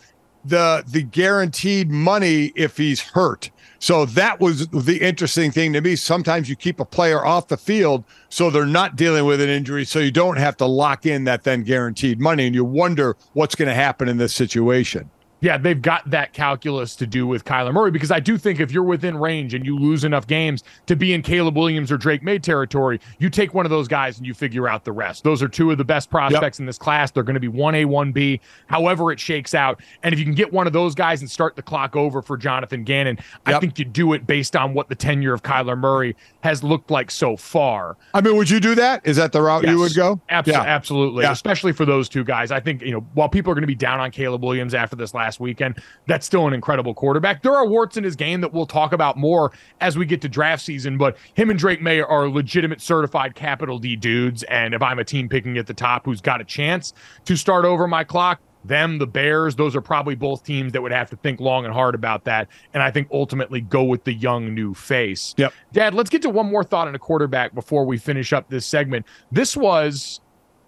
the the guaranteed money if he's hurt. So that was the interesting thing to me. Sometimes you keep a player off the field so they're not dealing with an injury, so you don't have to lock in that then guaranteed money, and you wonder what's going to happen in this situation yeah, they've got that calculus to do with Kyler Murray because I do think if you're within range and you lose enough games to be in Caleb Williams or Drake Maye territory, you take one of those guys and you figure out the rest. Those are two of the best prospects yep. in this class. They're going to be 1A, 1B, however it shakes out. And if you can get one of those guys and start the clock over for Jonathan Gannon, yep. I think you do it based on what the tenure of Kyler Murray has looked like so far. I mean, would you do that? Is that the route yes. you would go? Abs- yeah. Absolutely. Yeah. Especially for those two guys. I think, you know, while people are going to be down on Caleb Williams after this last weekend, that's still an incredible quarterback. There are warts in his game that we'll talk about more as we get to draft season, but him and Drake Maye are legitimate certified capital D dudes. And if I'm a team picking at the top who's got a chance to start over my clock, them, the Bears, those are probably both teams that would have to think long and hard about that. And I think ultimately go with the young new face. Yep. Dad, let's get to one more thought on a quarterback before we finish up this segment. This was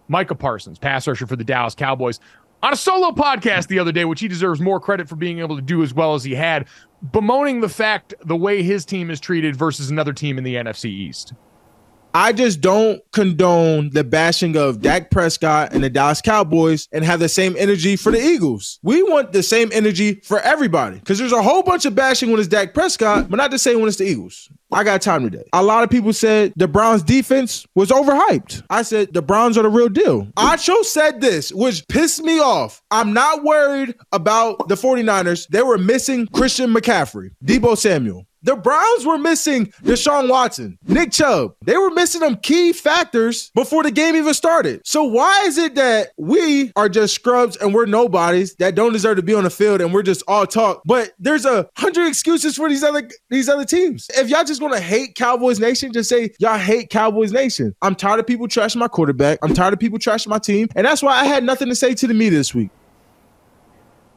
Micah Parsons, pass rusher for the Dallas Cowboys on a solo podcast the other day, which he deserves more credit for being able to do as well as he had, bemoaning the fact the way his team is treated versus another team in the NFC East. I just don't condone the bashing of Dak Prescott and the Dallas Cowboys and have the same energy for the Eagles. We want the same energy for everybody because there's a whole bunch of bashing when it's Dak Prescott, but not the same when it's the Eagles. I got time today. A lot of people said the Browns defense was overhyped. I said the Browns are the real deal. Acho said this, which pissed me off. I'm not worried about the 49ers. They were missing Christian McCaffrey, Deebo Samuel. The Browns were missing Deshaun Watson, Nick Chubb. They were missing them key factors before the game even started. So why is it that we are just scrubs and we're nobodies that don't deserve to be on the field and we're just all talk? But there's a hundred excuses for these other these other teams. If y'all just to hate Cowboys Nation, just say y'all hate Cowboys Nation. I'm tired of people trashing my quarterback. I'm tired of people trashing my team, and that's why I had nothing to say to the media this week.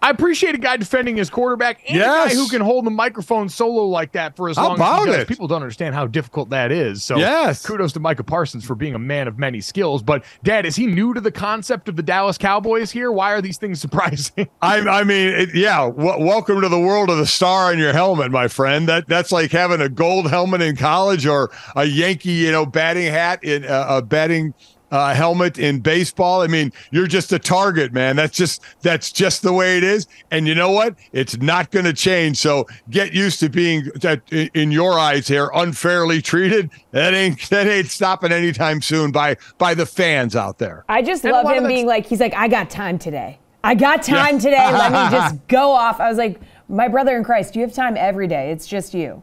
I appreciate a guy defending his quarterback and yes. a guy who can hold the microphone solo like that for as how long as he does. It? People don't understand how difficult that is. So yes. kudos to Micah Parsons for being a man of many skills. But Dad, is he new to the concept of the Dallas Cowboys here? Why are these things surprising? I, I mean, it, yeah. W- welcome to the world of the star on your helmet, my friend. That that's like having a gold helmet in college or a Yankee, you know, batting hat in uh, a batting uh, helmet in baseball. I mean, you're just a target, man. That's just that's just the way it is. And you know what? It's not going to change. So get used to being that in your eyes here unfairly treated. That ain't that ain't stopping anytime soon by by the fans out there. I just and love him being like he's like I got time today. I got time yeah. today. Let me just go off. I was like, my brother in Christ, you have time every day. It's just you.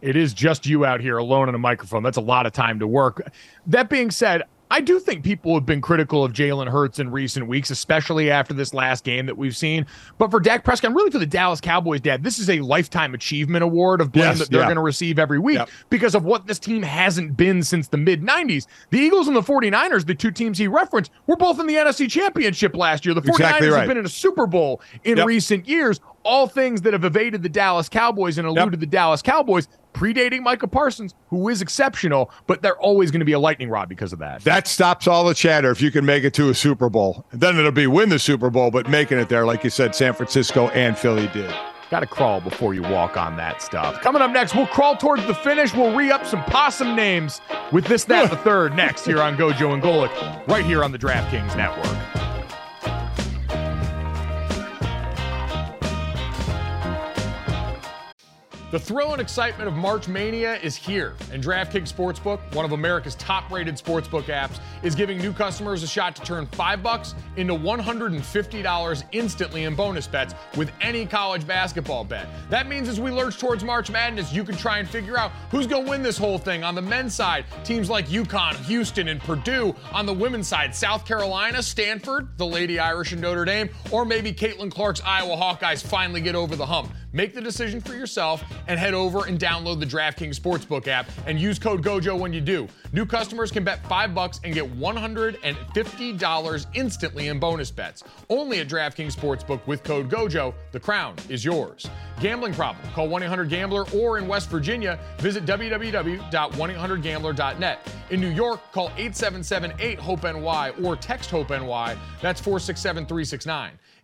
It is just you out here alone on a microphone. That's a lot of time to work. That being said, I do think people have been critical of Jalen Hurts in recent weeks, especially after this last game that we've seen. But for Dak Prescott, and really for the Dallas Cowboys, Dad, this is a lifetime achievement award of blame yes, that they're yeah. going to receive every week yep. because of what this team hasn't been since the mid 90s. The Eagles and the 49ers, the two teams he referenced, were both in the NFC Championship last year. The 49ers exactly right. have been in a Super Bowl in yep. recent years. All things that have evaded the Dallas Cowboys and eluded yep. the Dallas Cowboys predating Micah Parsons, who is exceptional, but they're always going to be a lightning rod because of that. That stops all the chatter if you can make it to a Super Bowl. Then it'll be win the Super Bowl, but making it there, like you said, San Francisco and Philly did. Got to crawl before you walk on that stuff. Coming up next, we'll crawl towards the finish. We'll re up some possum names with this, that, the third next here on Gojo and Golic, right here on the DraftKings Network. The thrill and excitement of March Mania is here, and DraftKings Sportsbook, one of America's top-rated sportsbook apps, is giving new customers a shot to turn 5 bucks into $150 instantly in bonus bets with any college basketball bet. That means as we lurch towards March Madness, you can try and figure out who's going to win this whole thing. On the men's side, teams like UConn, Houston, and Purdue. On the women's side, South Carolina, Stanford, the Lady Irish and Notre Dame, or maybe Caitlin Clark's Iowa Hawkeyes finally get over the hump. Make the decision for yourself and head over and download the DraftKings Sportsbook app and use code GOJO when you do. New customers can bet 5 bucks and get $150 instantly in bonus bets. Only at DraftKings Sportsbook with code GOJO. The crown is yours. Gambling problem? Call 1-800-GAMBLER or in West Virginia, visit www.1800gambler.net. In New York, call 877-8-HOPE-NY or text HOPE-NY. That's 467-369.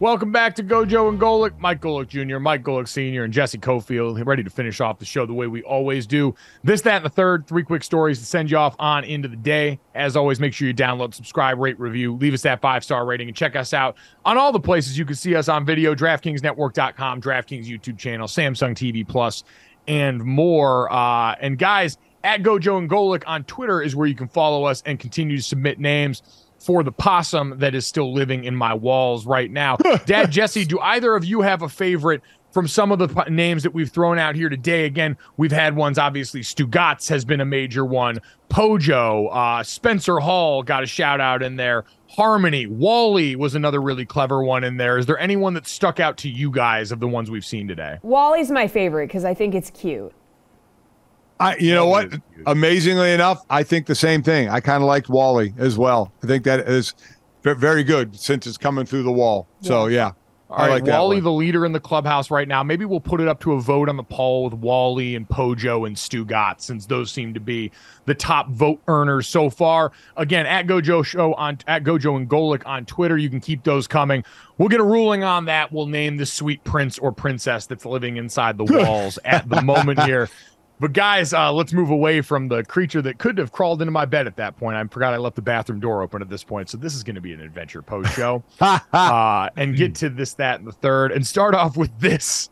Welcome back to Gojo and Golic. Mike Golic Jr., Mike Golic Sr., and Jesse Cofield ready to finish off the show the way we always do. This, that, and the third. Three quick stories to send you off on into the day. As always, make sure you download, subscribe, rate, review, leave us that five star rating, and check us out on all the places you can see us on video DraftKingsNetwork.com, DraftKings YouTube channel, Samsung TV Plus, and more. Uh, and guys, at Gojo and Golic on Twitter is where you can follow us and continue to submit names for the possum that is still living in my walls right now. Dad, Jesse, do either of you have a favorite from some of the p- names that we've thrown out here today? Again, we've had ones, obviously, Stugotz has been a major one. Pojo, uh, Spencer Hall got a shout out in there. Harmony, Wally was another really clever one in there. Is there anyone that stuck out to you guys of the ones we've seen today? Wally's my favorite because I think it's cute. I, you know what? Amazingly enough, I think the same thing. I kind of liked Wally as well. I think that is very good since it's coming through the wall. So yeah, All I right, like that. Wally, one. the leader in the clubhouse right now. Maybe we'll put it up to a vote on the poll with Wally and Pojo and Stugotz, since those seem to be the top vote earners so far. Again, at Gojo Show on at Gojo and Golic on Twitter. You can keep those coming. We'll get a ruling on that. We'll name the sweet prince or princess that's living inside the walls at the moment here. But guys, uh, let's move away from the creature that could have crawled into my bed at that point. I forgot I left the bathroom door open at this point, so this is going to be an adventure post show. uh, and get to this, that, and the third, and start off with this.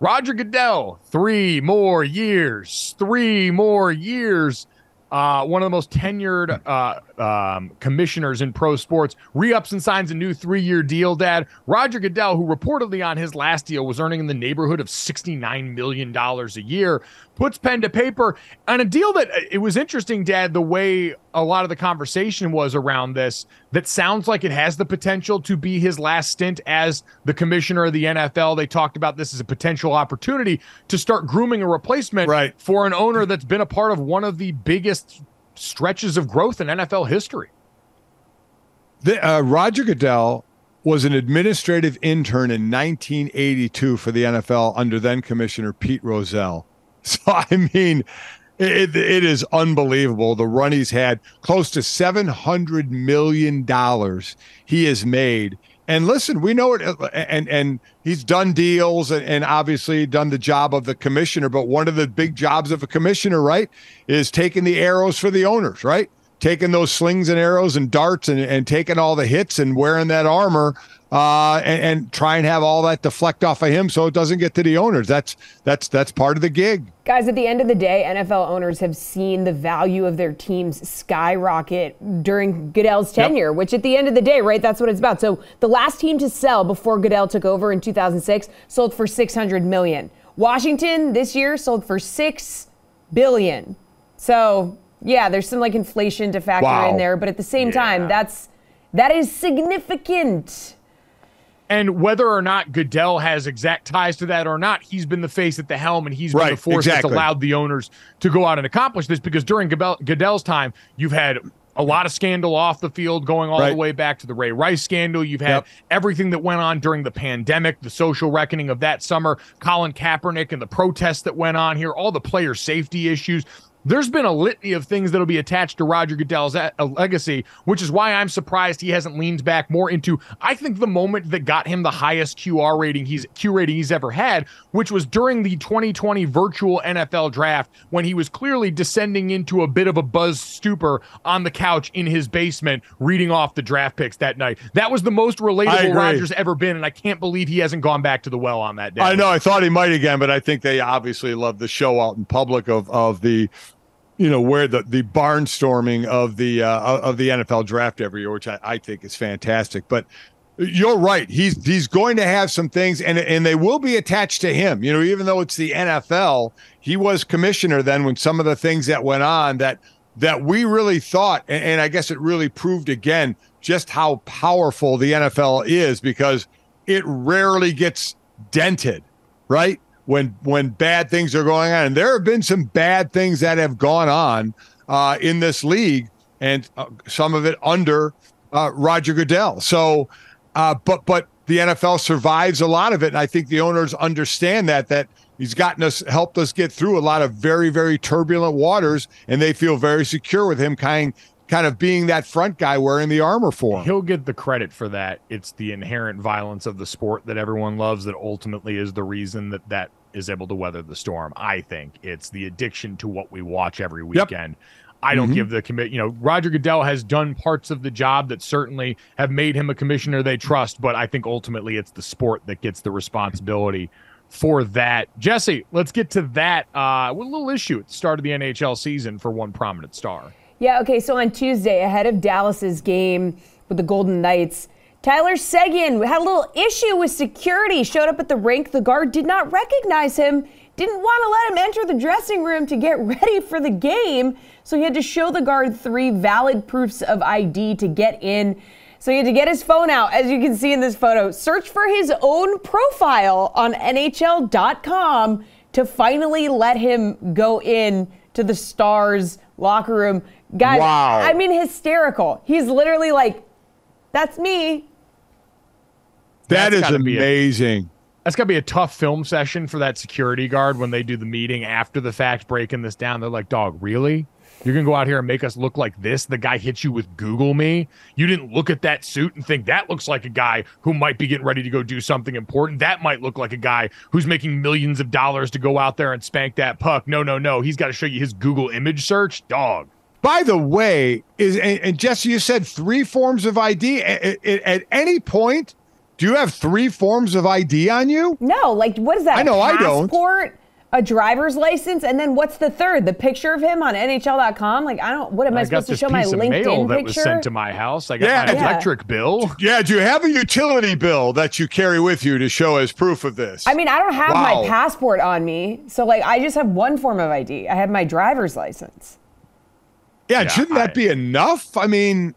Roger Goodell, three more years, three more years. Uh, one of the most tenured uh, um, commissioners in pro sports re-ups and signs a new three-year deal. Dad Roger Goodell, who reportedly on his last deal was earning in the neighborhood of sixty-nine million dollars a year, puts pen to paper on a deal that uh, it was interesting, Dad. The way a lot of the conversation was around this, that sounds like it has the potential to be his last stint as the commissioner of the NFL. They talked about this as a potential opportunity to start grooming a replacement Right. for an owner that's been a part of one of the biggest stretches of growth in NFL history. The, uh, Roger Goodell was an administrative intern in 1982 for the NFL under then Commissioner Pete Rozelle. So, I mean, it, it is unbelievable. The run he's had close to $700 million he has made. And listen, we know it, uh, and and he's done deals and, and obviously done the job of the commissioner. But one of the big jobs of a commissioner, right, is taking the arrows for the owners, right? Taking those slings and arrows and darts and, and taking all the hits and wearing that armor uh, and, and try and have all that deflect off of him so it doesn't get to the owners. That's that's that's part of the gig. Guys, at the end of the day, NFL owners have seen the value of their teams skyrocket during Goodell's tenure, which at the end of the day, right, that's what it's about. So the last team to sell before Goodell took over in 2006 sold for 600 million. Washington this year sold for 6 billion. So, yeah, there's some like inflation to factor Wow. in there, but at the same time, that's that is significant. And whether or not Goodell has exact ties to that or not, he's been the face at the helm and he's been the force exactly. that's allowed the owners to go out and accomplish this because during Goodell's time, you've had a lot of scandal off the field going all Right. the way back to the Ray Rice scandal. You've had Yep. everything that went on during the pandemic, the social reckoning of that summer, Colin Kaepernick and the protests that went on here, all the player safety issues. There's been a litany of things that'll be attached to Roger Goodell's a- a legacy, which is why I'm surprised he hasn't leaned back more into, I think, the moment that got him the highest QR rating he's Q rating he's ever had, which was during the 2020 virtual NFL draft when he was clearly descending into a bit of a buzz stupor on the couch in his basement, reading off the draft picks that night. That was the most relatable Rogers ever been, and I can't believe he hasn't gone back to the well on that day. I know. I thought he might again, but I think they obviously love the show out in public of of the, you know, where the the barnstorming of the uh, of the NFL draft every year, which I, I think is fantastic. But you're right. He's he's going to have some things, and and they will be attached to him. You know, even though it's the NFL, he was commissioner then when some of the things that went on that that we really thought, and, and I guess it really proved again just how powerful the NFL is because it rarely gets dented, right? When when bad things are going on, and there have been some bad things that have gone on uh, in this league, and uh, some of it under uh, Roger Goodell. So, uh, but but the NFL survives a lot of it, and I think the owners understand that that he's gotten us helped us get through a lot of very very turbulent waters, and they feel very secure with him kind kind of being that front guy wearing the armor for him. He'll get the credit for that. It's the inherent violence of the sport that everyone loves that ultimately is the reason that that is able to weather the storm. I think it's the addiction to what we watch every Yep. weekend. I don't Mhm. give the commit. You know, Roger Goodell has done parts of the job that certainly have made him a commissioner they trust, but I think ultimately it's the sport that gets the responsibility for that. Jesse, let's get to that. Uh, with a little issue at the start of the NHL season for one prominent star. Yeah, okay, so on Tuesday, ahead of Dallas's game with the Golden Knights, Tyler Seguin had a little issue with security, showed up at the rink. The guard did not recognize him, didn't want to let him enter the dressing room to get ready for the game. So he had to show the guard three valid proofs of ID to get in. So he had to get his phone out, as you can see in this photo, search for his own profile on NHL.com to finally let him go in to the Stars locker room. Guys, Wow. I mean, hysterical. He's literally like, that's me. That That's is gotta a- amazing. That's got to be a tough film session for that security guard when they do the meeting after the fact, breaking this down. They're like, dog, really? You're going to go out here and make us look like this? The guy hits you with Google me? You didn't look at that suit and think that looks like a guy who might be getting ready to go do something important. That might look like a guy who's making millions of dollars to go out there and spank that puck. No, no, no. He's got to show you his Google image search. Dog. By the way, is and, and Jesse, you said three forms of ID. At, at- at any point, do you have three forms of ID on you? No, like, what is that? I know, I don't. Passport, a driver's license, and then what's the third? The picture of him on NHL.com? Like, I don't, what am I, I got supposed to this show my piece of mail LinkedIn that picture? was sent to my house. I got Yeah. my Yeah. electric bill. Yeah, do you have a utility bill that you carry with you to show as proof of this? I mean, I don't have Wow. my passport on me. So, like, I just have one form of ID. I have my driver's license. Yeah, Yeah, shouldn't that be enough? I mean,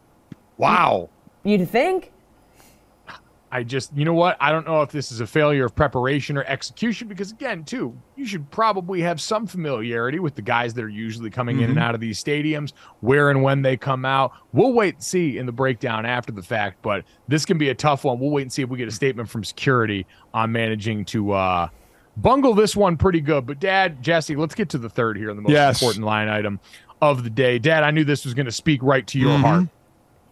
wow. You'd think? I just, you know what? I don't know if this is a failure of preparation or execution because, again, too, you should probably have some familiarity with the guys that are usually coming in and out of these stadiums, where and when they come out. We'll wait and see in the breakdown after the fact, but this can be a tough one. We'll wait and see if we get a statement from security on managing to uh, bungle this one pretty good. But, Dad, Jesse, let's get to the third here, the most Yes. important line item of the day. Dad, I knew this was going to speak right to your mm-hmm. heart.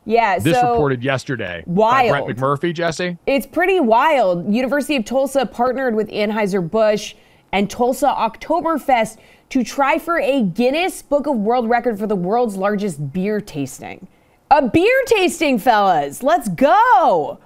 Yeah. This so reported yesterday by Wild. Brett McMurphy, Jesse. It's pretty wild. University of Tulsa partnered with Anheuser-Busch and Tulsa Oktoberfest to try for a Guinness Book of World Record for the world's largest beer tasting. A beer tasting, fellas. Let's go.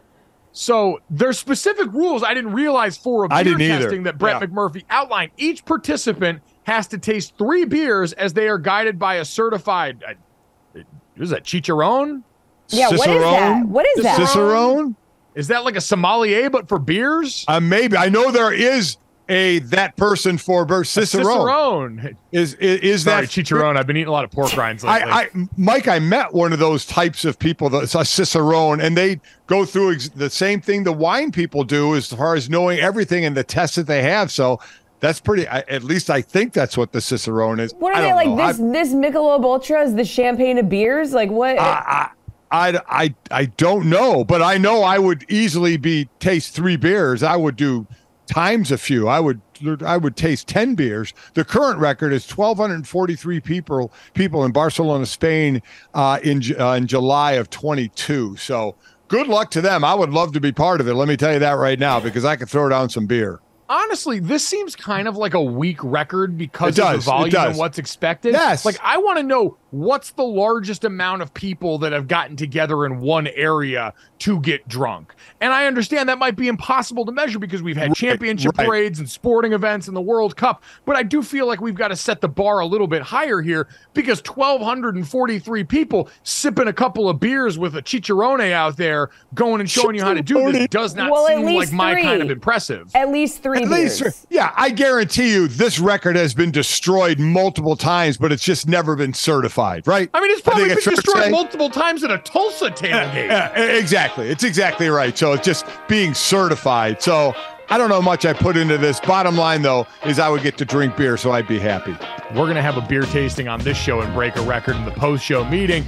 So there's specific rules I didn't realize for a beer I didn't either. that Brett Yeah. McMurphy outlined. Each participant has to taste three beers as they are guided by a certified. Uh, is that Chicharron? Yeah, what is that? Cicerone? What is that? Cicerone? Is that like a sommelier but for beers? Uh, maybe I know there is a that person for Ber- Cicerone. Cicerone. Is is, is Sorry, that Chicharron. I've been eating a lot of pork rinds lately. I, I, Mike, I met one of those types of people that's a cicerone, and they go through ex- the same thing the wine people do as far as knowing everything and the tests that they have. So That's pretty. I, at least I think that's what the Cicerone is. What are I they like? know. This I- this Michelob Ultra is the champagne of beers. Like what? I, I, I, I don't know, but I know I would easily be taste three beers. I would do times a few. I would I would taste ten beers. The current record is twelve hundred and forty three people people in Barcelona, Spain, uh, in uh, in July of twenty two. So good luck to them. I would love to be part of it. Let me tell you that right now because I could throw down some beer. Honestly, this seems kind of like a weak record because It of the volume and what's expected. Yes. Like, I want to know what's the largest amount of people that have gotten together in one area to get drunk. And I understand that might be impossible to measure because we've had championship right. parades and sporting events and the World Cup. But I do feel like we've got to set the bar a little bit higher here because 1,243 people sipping a couple of beers with a chicharrone out there going and showing you how to do this Chicharrone. does not Well, at seem least like my three. kind of impressive. At least three At beers. least, yeah, I guarantee you this record has been destroyed multiple times, but it's just never been certified, right? I mean, it's probably been it's fair to destroyed say. multiple times at a Tulsa tailgate. Yeah, e- exactly. It's exactly right. So it's just being certified. So I don't know how much I put into this. Bottom line, though, is I would get to drink beer, so I'd be happy. We're going to have a beer tasting on this show and break a record in the post show meeting.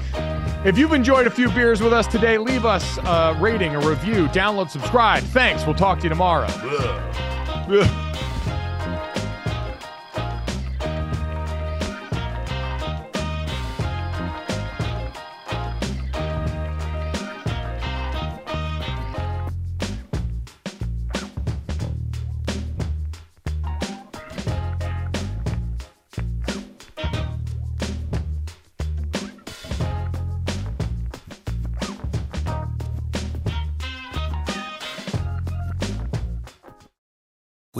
If you've enjoyed a few beers with us today, leave us a rating, a review, download, subscribe. Thanks. We'll talk to you tomorrow.